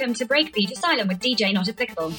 Welcome to Breakbeat Asylum with DJ Not Applicable.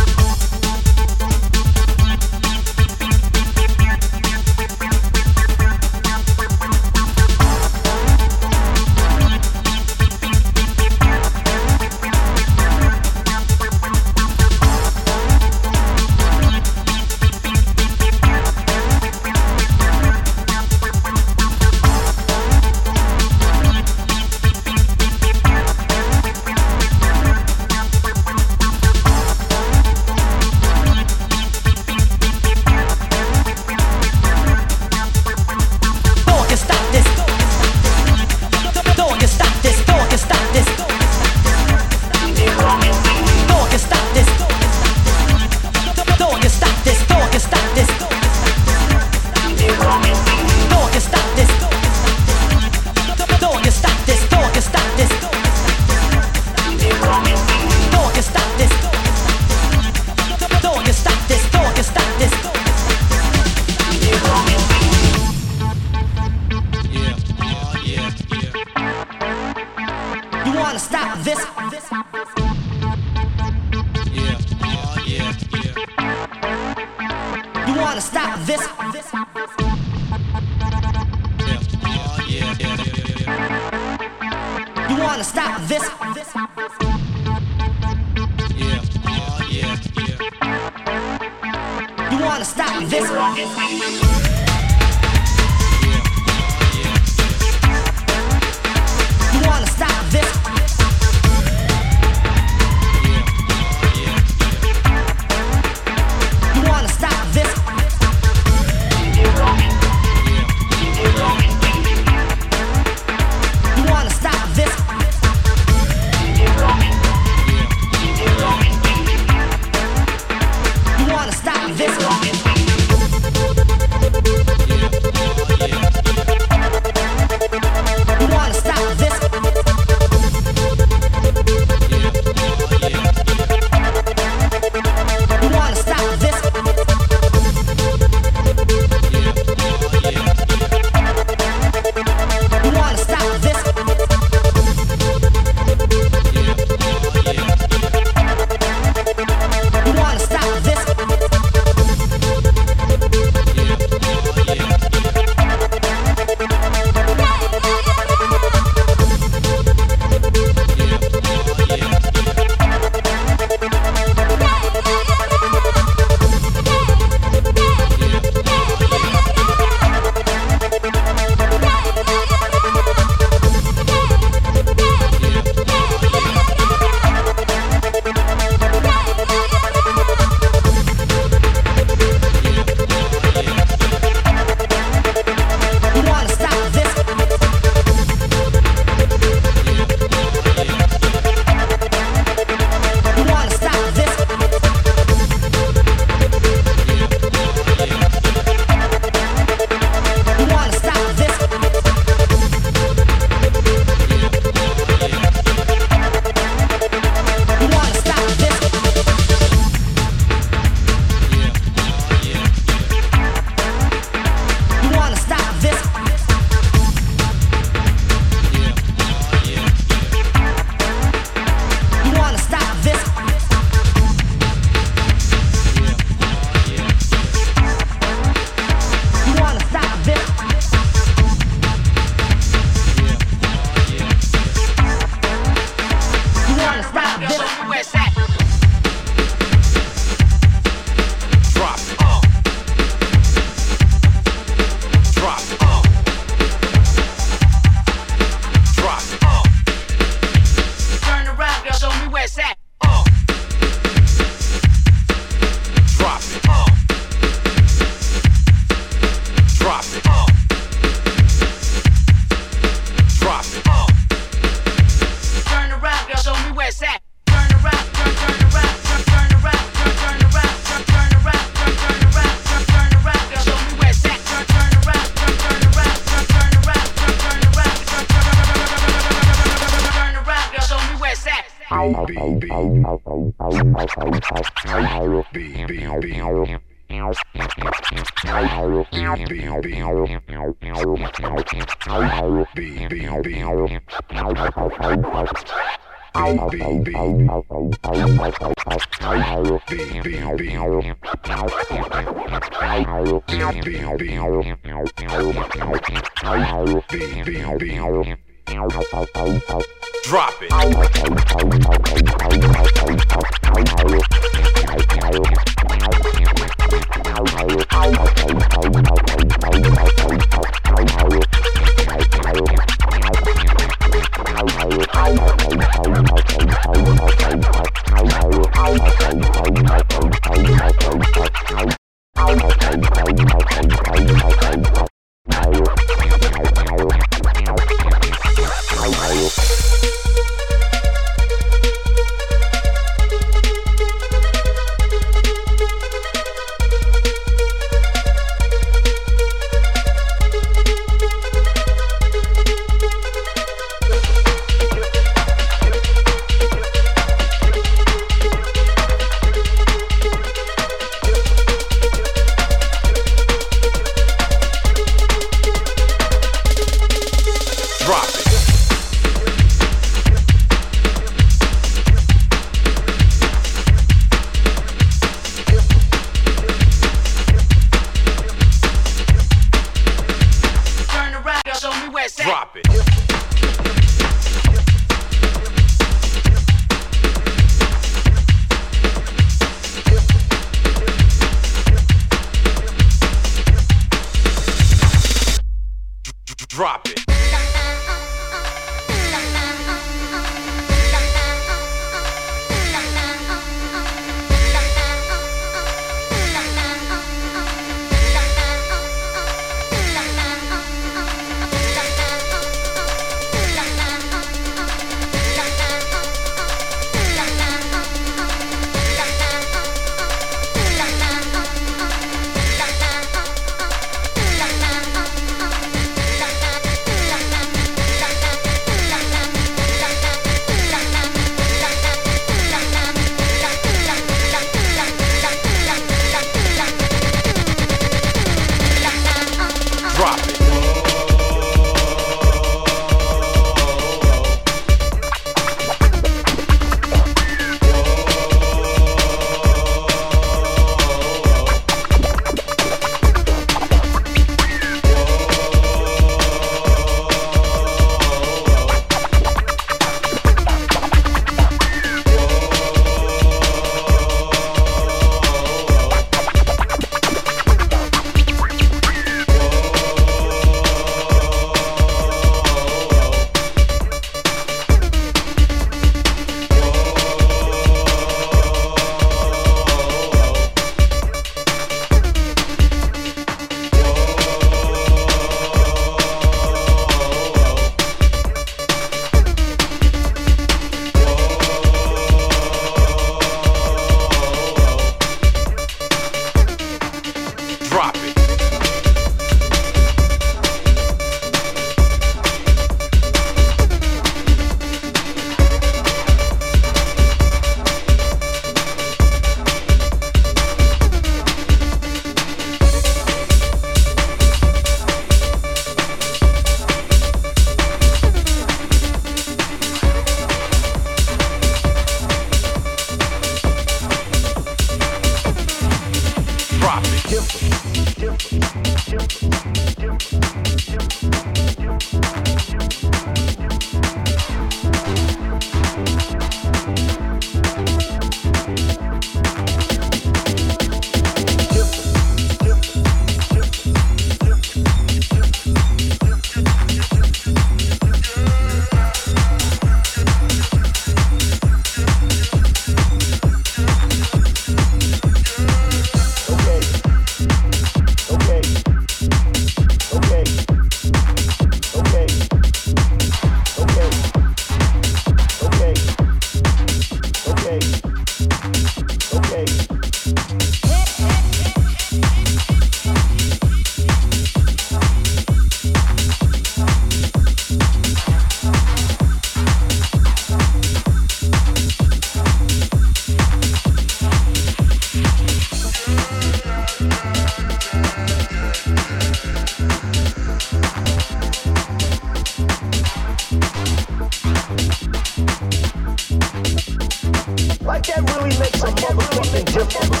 Like that really makes a motherfucking difference.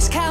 cash cow.